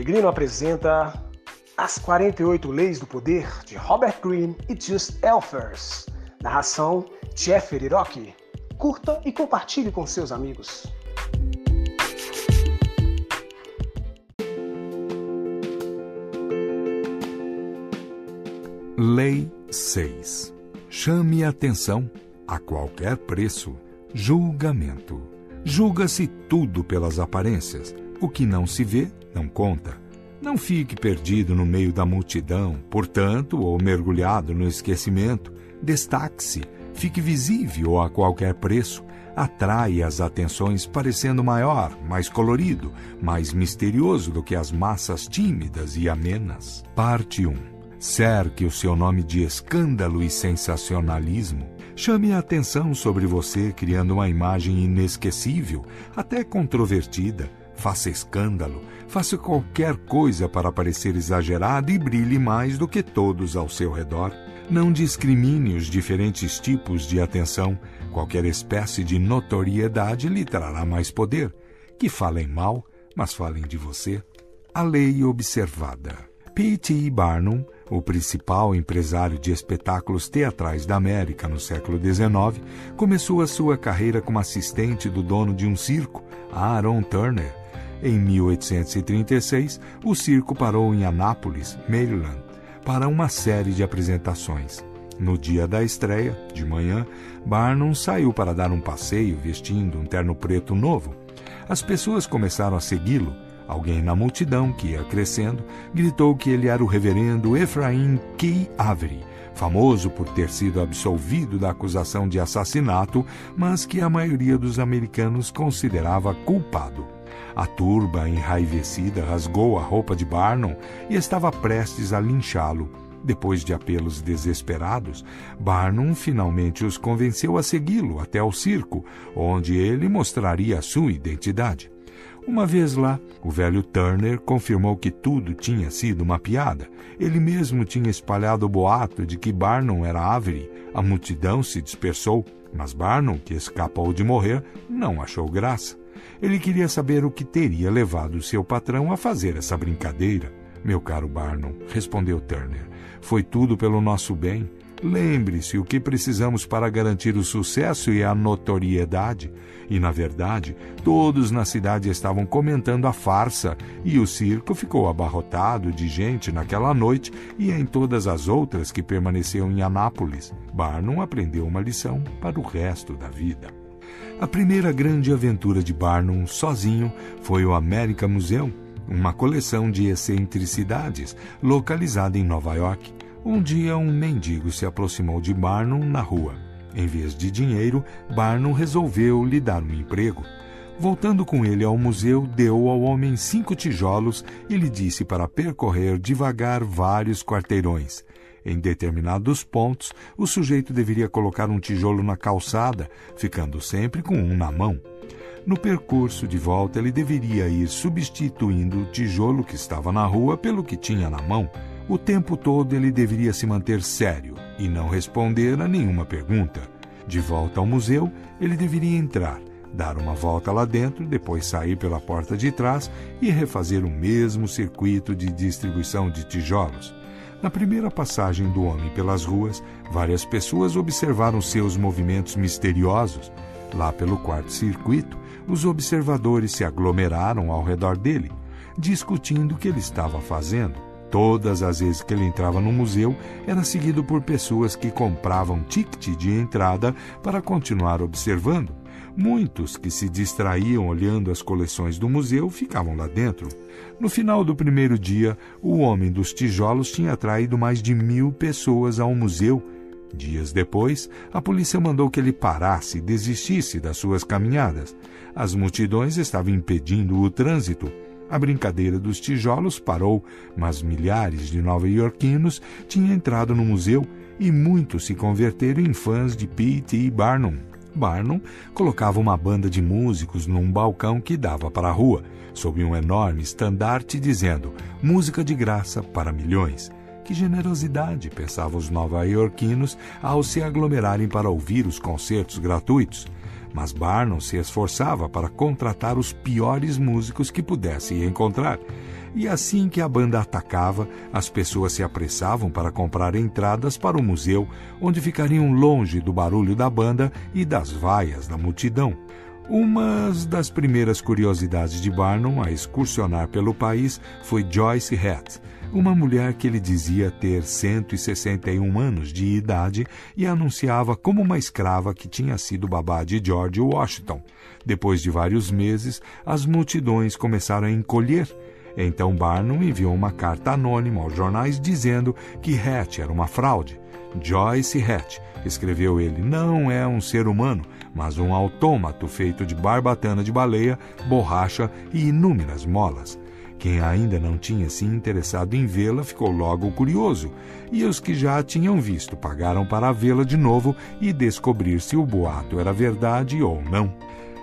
Peregrino apresenta As 48 Leis do Poder de Robert Greene e Just Elfers. Narração Jeffrey Rock. Curta e compartilhe com seus amigos. Lei 6. Chame atenção a qualquer preço. Julgamento. Julga-se tudo pelas aparências. O que não se vê, não conta. Não fique perdido no meio da multidão, portanto, ou mergulhado no esquecimento. Destaque-se, fique visível a qualquer preço. Atrai as atenções parecendo maior, mais colorido, mais misterioso do que as massas tímidas e amenas. Parte 1. Cerque o seu nome de escândalo e sensacionalismo. Chame a atenção sobre você criando uma imagem inesquecível, até controvertida. Faça escândalo, faça qualquer coisa para parecer exagerado e brilhe mais do que todos ao seu redor. Não discrimine os diferentes tipos de atenção. Qualquer espécie de notoriedade lhe trará mais poder. Que falem mal, mas falem de você. A lei observada. P.T. Barnum o principal empresário de espetáculos teatrais da América no século XIX, começou a sua carreira como assistente do dono de um circo, Aaron Turner. Em 1836, o circo parou em Anápolis, Maryland, para uma série de apresentações. No dia da estreia, de manhã, Barnum saiu para dar um passeio vestindo um terno preto novo. As pessoas começaram a segui-lo Alguém na multidão, que ia crescendo, gritou que ele era o reverendo Efraim Key Avery, famoso por ter sido absolvido da acusação de assassinato, mas que a maioria dos americanos considerava culpado. A turba, enraivecida, rasgou a roupa de Barnum e estava prestes a linchá-lo. Depois de apelos desesperados, Barnum finalmente os convenceu a segui-lo até ao circo, onde ele mostraria a sua identidade. Uma vez lá, o velho Turner confirmou que tudo tinha sido uma piada. Ele mesmo tinha espalhado o boato de que Barnum era Avery. A multidão se dispersou, mas Barnum, que escapou de morrer, não achou graça. Ele queria saber o que teria levado seu patrão a fazer essa brincadeira. Meu caro Barnum, respondeu Turner, foi tudo pelo nosso bem. Lembre-se, o que precisamos para garantir o sucesso e a notoriedade. E, na verdade, todos na cidade estavam comentando a farsa, e o circo ficou abarrotado de gente naquela noite e em todas as outras que permaneceram em Anápolis. Barnum aprendeu uma lição para o resto da vida. A primeira grande aventura de Barnum sozinho foi o American Museum, uma coleção de excentricidades localizada em Nova York. Um dia, um mendigo se aproximou de Barnum na rua. Em vez de dinheiro, Barnum resolveu lhe dar um emprego. Voltando com ele ao museu, deu ao homem cinco tijolos e lhe disse para percorrer devagar vários quarteirões. Em determinados pontos, o sujeito deveria colocar um tijolo na calçada, ficando sempre com um na mão. No percurso de volta, ele deveria ir substituindo o tijolo que estava na rua pelo que tinha na mão. O tempo todo ele deveria se manter sério e não responder a nenhuma pergunta. De volta ao museu, ele deveria entrar, dar uma volta lá dentro, depois sair pela porta de trás e refazer o mesmo circuito de distribuição de tijolos. Na primeira passagem do homem pelas ruas, várias pessoas observaram seus movimentos misteriosos. Lá pelo quarto circuito, os observadores se aglomeraram ao redor dele, discutindo o que ele estava fazendo. Todas as vezes que ele entrava no museu, era seguido por pessoas que compravam ticket de entrada para continuar observando. Muitos que se distraíam olhando as coleções do museu ficavam lá dentro. No final do primeiro dia, o Homem dos Tijolos tinha atraído mais de mil pessoas ao museu. Dias depois, a polícia mandou que ele parasse e desistisse das suas caminhadas. As multidões estavam impedindo o trânsito. A brincadeira dos tijolos parou, mas milhares de nova-iorquinos tinham entrado no museu e muitos se converteram em fãs de P.T. Barnum. Barnum colocava uma banda de músicos num balcão que dava para a rua, sob um enorme estandarte dizendo música de graça para milhões. Que generosidade, pensavam os nova-iorquinos ao se aglomerarem para ouvir os concertos gratuitos. mas Barnum se esforçava para contratar os piores músicos que pudesse encontrar. E assim que a banda atacava, as pessoas se apressavam para comprar entradas para o museu, onde ficariam longe do barulho da banda e das vaias da multidão. Uma das primeiras curiosidades de Barnum a excursionar pelo país foi Joyce Hatt, uma mulher que ele dizia ter 161 anos de idade e anunciava como uma escrava que tinha sido babá de George Washington. Depois de vários meses, as multidões começaram a encolher. Então Barnum enviou uma carta anônima aos jornais dizendo que Hatch era uma fraude. Joyce Hatch, escreveu ele, não é um ser humano, mas um autômato feito de barbatana de baleia, borracha e inúmeras molas. Quem ainda não tinha se interessado em vê-la ficou logo curioso, e os que já a tinham visto pagaram para vê-la de novo e descobrir se o boato era verdade ou não.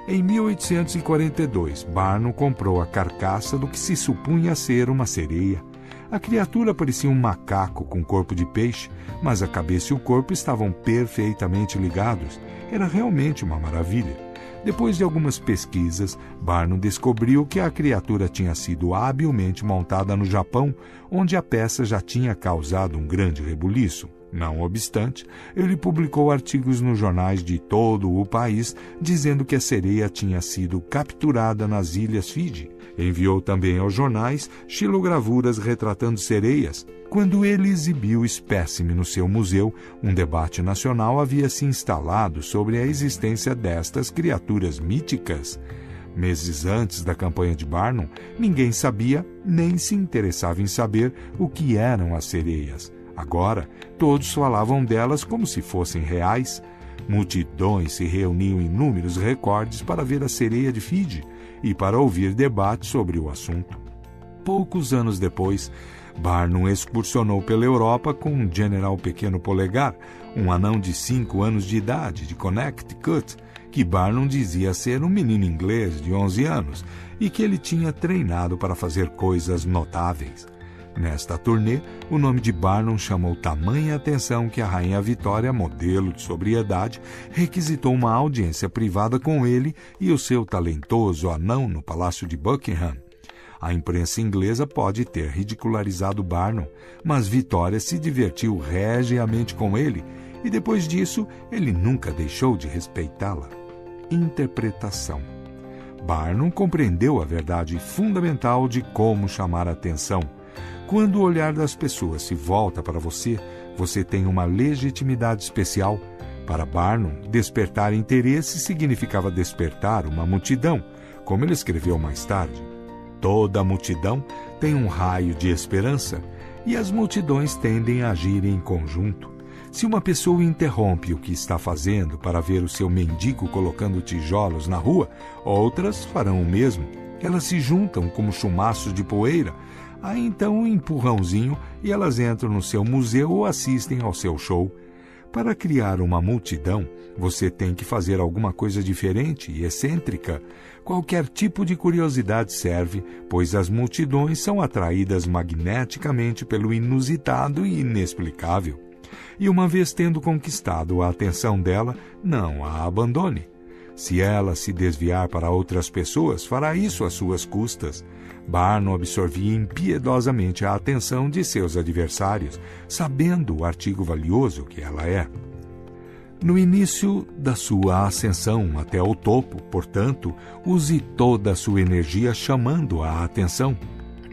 Em 1842, Barnum comprou a carcaça do que se supunha ser uma sereia. A criatura parecia um macaco com corpo de peixe, mas a cabeça e o corpo estavam perfeitamente ligados. Era realmente uma maravilha. Depois de algumas pesquisas, Barnum descobriu que a criatura tinha sido habilmente montada no Japão, onde a peça já tinha causado um grande rebuliço. Não obstante, ele publicou artigos nos jornais de todo o país dizendo que a sereia tinha sido capturada nas ilhas Fiji. Enviou também aos jornais xilogravuras retratando sereias, quando ele exibiu o espécime no seu museu, um debate nacional havia se instalado sobre a existência destas criaturas míticas. Meses antes da campanha de Barnum, ninguém sabia nem se interessava em saber o que eram as sereias. Agora, todos falavam delas como se fossem reais. Multidões se reuniam em números recordes para ver a sereia de Fiji e para ouvir debates sobre o assunto. Poucos anos depois, Barnum excursionou pela Europa com um general pequeno polegar, um anão de cinco anos de idade, de Connecticut, que Barnum dizia ser um menino inglês de 11 anos e que ele tinha treinado para fazer coisas notáveis. Nesta turnê, o nome de Barnum chamou tamanha atenção que a Rainha Vitória, modelo de sobriedade, requisitou uma audiência privada com ele e o seu talentoso anão no Palácio de Buckingham. A imprensa inglesa pode ter ridicularizado Barnum, mas Vitória se divertiu regiamente com ele e depois disso ele nunca deixou de respeitá-la. Interpretação. Barnum compreendeu a verdade fundamental de como chamar a atenção. Quando o olhar das pessoas se volta para você, você tem uma legitimidade especial. Para Barnum, despertar interesse significava despertar uma multidão, como ele escreveu mais tarde. Toda multidão tem um raio de esperança e as multidões tendem a agir em conjunto. Se uma pessoa interrompe o que está fazendo para ver o seu mendigo colocando tijolos na rua, outras farão o mesmo. Elas se juntam como chumaços de poeira. Aí então um empurrãozinho e elas entram no seu museu ou assistem ao seu show. Para criar uma multidão, você tem que fazer alguma coisa diferente e excêntrica. Qualquer tipo de curiosidade serve, pois as multidões são atraídas magneticamente pelo inusitado e inexplicável. E uma vez tendo conquistado a atenção dela, não a abandone. Se ela se desviar para outras pessoas, fará isso às suas custas. Barnum absorvia impiedosamente a atenção de seus adversários, sabendo o artigo valioso que ela é. No início da sua ascensão até o topo, portanto, use toda a sua energia chamando a atenção.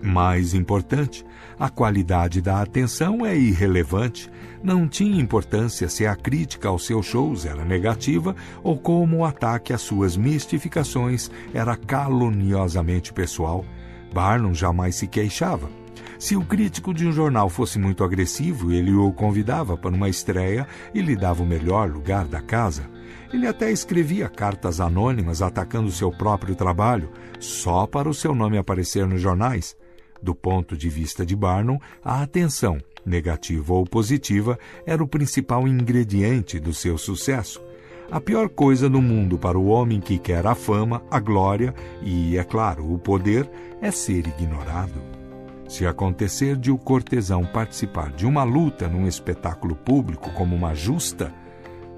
Mais importante, a qualidade da atenção é irrelevante. Não tinha importância se a crítica aos seus shows era negativa ou como o ataque às suas mistificações era caluniosamente pessoal. Barnum jamais se queixava. Se o crítico de um jornal fosse muito agressivo, ele o convidava para uma estreia e lhe dava o melhor lugar da casa. Ele até escrevia cartas anônimas atacando seu próprio trabalho, só para o seu nome aparecer nos jornais. Do ponto de vista de Barnum, a atenção, negativa ou positiva, era o principal ingrediente do seu sucesso. A pior coisa no mundo para o homem que quer a fama, a glória e, é claro, o poder é ser ignorado. Se acontecer de o cortesão participar de uma luta num espetáculo público como uma justa,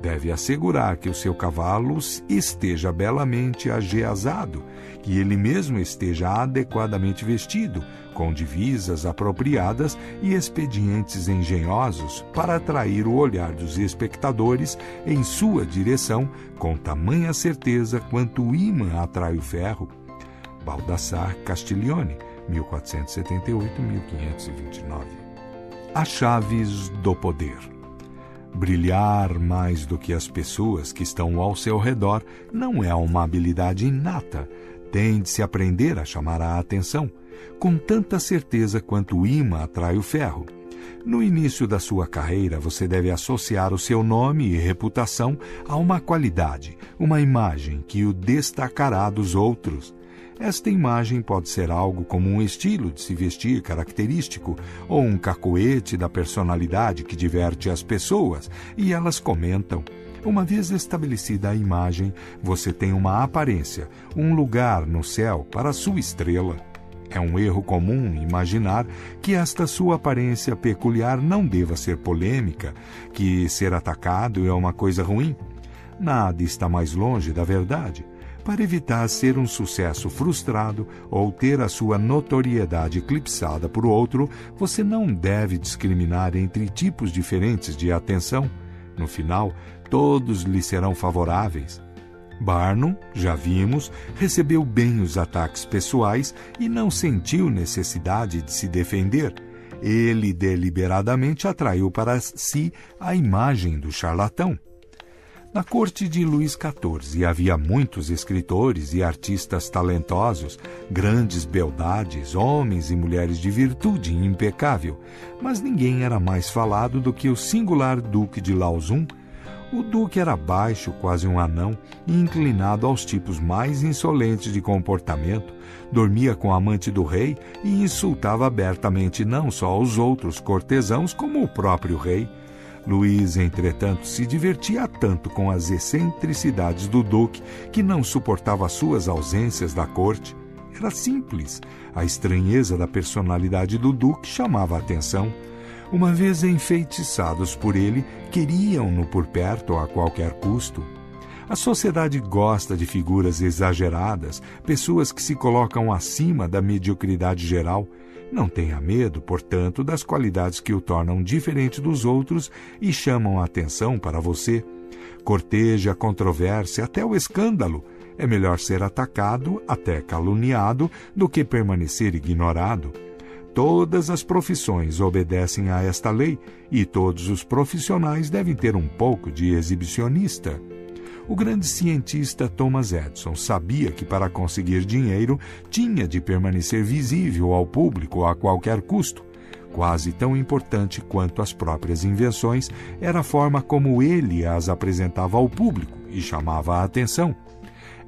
Deve assegurar que o seu cavalo esteja belamente ageazado, que ele mesmo esteja adequadamente vestido, com divisas apropriadas e expedientes engenhosos para atrair o olhar dos espectadores em sua direção com tamanha certeza quanto o ímã atrai o ferro. Baldassar Castiglione, 1478-1529. As chaves do poder. Brilhar mais do que as pessoas que estão ao seu redor não é uma habilidade inata. Tem de se aprender a chamar a atenção, com tanta certeza quanto o imã atrai o ferro. No início da sua carreira, você deve associar o seu nome e reputação a uma qualidade, uma imagem que o destacará dos outros. Esta imagem pode ser algo como um estilo de se vestir característico ou um cacoete da personalidade que diverte as pessoas e elas comentam. Uma vez estabelecida a imagem, você tem uma aparência, um lugar no céu para sua estrela. É um erro comum imaginar que esta sua aparência peculiar não deva ser polêmica, que ser atacado é uma coisa ruim. Nada está mais longe da verdade para evitar ser um sucesso frustrado ou ter a sua notoriedade eclipsada por outro, você não deve discriminar entre tipos diferentes de atenção. No final, todos lhe serão favoráveis. Barnum, já vimos, recebeu bem os ataques pessoais e não sentiu necessidade de se defender. Ele deliberadamente atraiu para si a imagem do charlatão. Na corte de Luís XIV havia muitos escritores e artistas talentosos, grandes beldades, homens e mulheres de virtude impecável, mas ninguém era mais falado do que o singular Duque de Lauzun. O Duque era baixo, quase um anão, e inclinado aos tipos mais insolentes de comportamento, dormia com a amante do rei e insultava abertamente não só os outros cortesãos, como o próprio rei. Luiz, entretanto, se divertia tanto com as excentricidades do Duque que não suportava suas ausências da corte. Era simples. A estranheza da personalidade do Duque chamava a atenção. Uma vez enfeitiçados por ele, queriam-no por perto a qualquer custo. A sociedade gosta de figuras exageradas, pessoas que se colocam acima da mediocridade geral não tenha medo, portanto, das qualidades que o tornam diferente dos outros e chamam a atenção para você. Corteja a controvérsia até o escândalo. É melhor ser atacado, até caluniado, do que permanecer ignorado. Todas as profissões obedecem a esta lei e todos os profissionais devem ter um pouco de exibicionista. O grande cientista Thomas Edison sabia que para conseguir dinheiro tinha de permanecer visível ao público a qualquer custo. Quase tão importante quanto as próprias invenções era a forma como ele as apresentava ao público e chamava a atenção.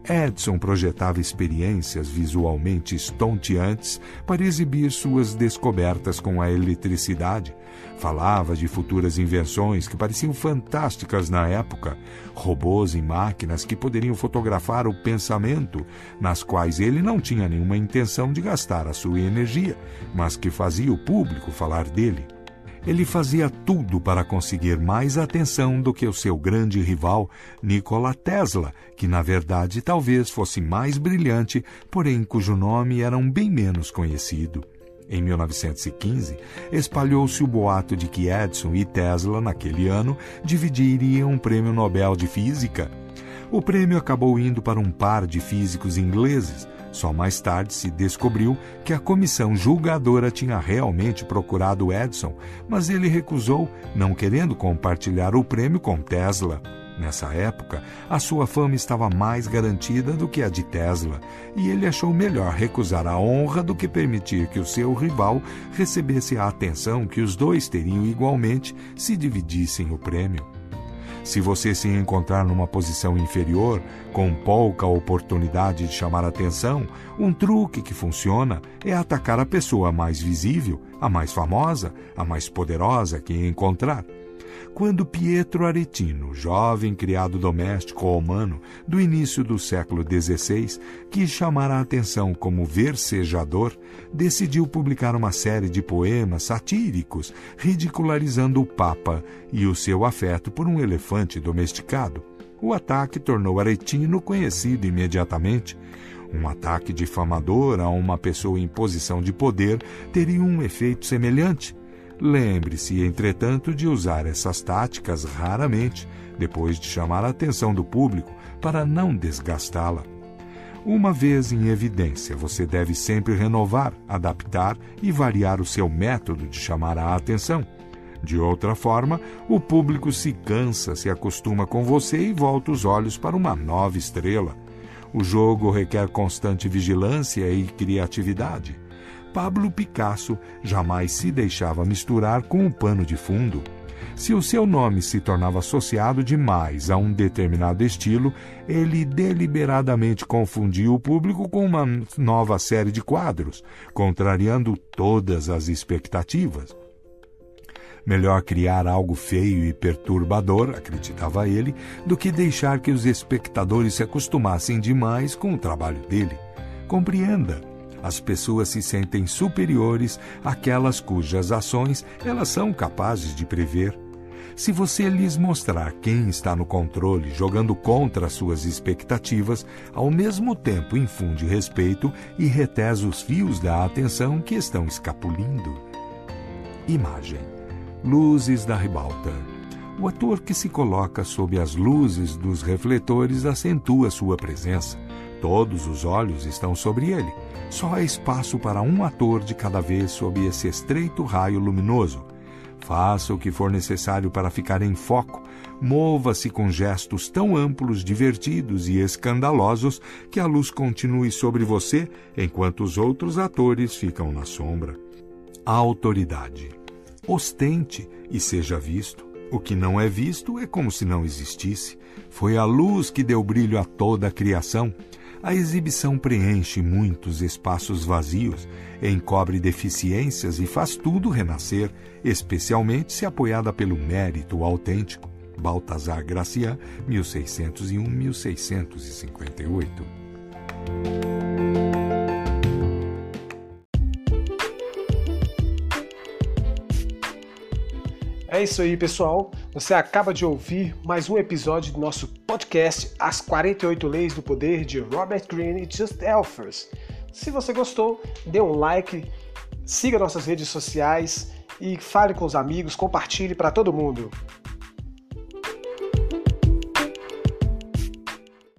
Edison projetava experiências visualmente estonteantes para exibir suas descobertas com a eletricidade. Falava de futuras invenções que pareciam fantásticas na época, robôs e máquinas que poderiam fotografar o pensamento, nas quais ele não tinha nenhuma intenção de gastar a sua energia, mas que fazia o público falar dele. Ele fazia tudo para conseguir mais atenção do que o seu grande rival, Nikola Tesla, que na verdade talvez fosse mais brilhante, porém cujo nome era um bem menos conhecido. Em 1915, espalhou-se o boato de que Edison e Tesla, naquele ano, dividiriam um prêmio Nobel de Física. O prêmio acabou indo para um par de físicos ingleses, só mais tarde se descobriu que a comissão julgadora tinha realmente procurado Edison, mas ele recusou, não querendo compartilhar o prêmio com Tesla. Nessa época, a sua fama estava mais garantida do que a de Tesla, e ele achou melhor recusar a honra do que permitir que o seu rival recebesse a atenção que os dois teriam igualmente se dividissem o prêmio. Se você se encontrar numa posição inferior, com pouca oportunidade de chamar atenção, um truque que funciona é atacar a pessoa mais visível, a mais famosa, a mais poderosa que encontrar. Quando Pietro Aretino, jovem criado doméstico romano do início do século XVI, quis chamar a atenção como versejador, decidiu publicar uma série de poemas satíricos ridicularizando o Papa e o seu afeto por um elefante domesticado. O ataque tornou Aretino conhecido imediatamente. Um ataque difamador a uma pessoa em posição de poder teria um efeito semelhante. Lembre-se, entretanto, de usar essas táticas raramente, depois de chamar a atenção do público, para não desgastá-la. Uma vez em evidência, você deve sempre renovar, adaptar e variar o seu método de chamar a atenção. De outra forma, o público se cansa, se acostuma com você e volta os olhos para uma nova estrela. O jogo requer constante vigilância e criatividade. Pablo Picasso jamais se deixava misturar com o pano de fundo. Se o seu nome se tornava associado demais a um determinado estilo, ele deliberadamente confundia o público com uma nova série de quadros, contrariando todas as expectativas. Melhor criar algo feio e perturbador, acreditava ele, do que deixar que os espectadores se acostumassem demais com o trabalho dele. Compreenda. As pessoas se sentem superiores àquelas cujas ações elas são capazes de prever. Se você lhes mostrar quem está no controle jogando contra suas expectativas, ao mesmo tempo infunde respeito e retesa os fios da atenção que estão escapulindo. Imagem Luzes da ribalta. O ator que se coloca sob as luzes dos refletores acentua sua presença. Todos os olhos estão sobre ele. Só há espaço para um ator de cada vez sob esse estreito raio luminoso. Faça o que for necessário para ficar em foco. Mova-se com gestos tão amplos, divertidos e escandalosos que a luz continue sobre você enquanto os outros atores ficam na sombra. Autoridade ostente e seja visto. O que não é visto é como se não existisse. Foi a luz que deu brilho a toda a criação. A exibição preenche muitos espaços vazios, encobre deficiências e faz tudo renascer, especialmente se apoiada pelo mérito autêntico. Baltazar Gracian, 1601-1658. É isso aí, pessoal. Você acaba de ouvir mais um episódio do nosso podcast As 48 Leis do Poder de Robert Greene e Just Elfers. Se você gostou, dê um like, siga nossas redes sociais e fale com os amigos, compartilhe para todo mundo.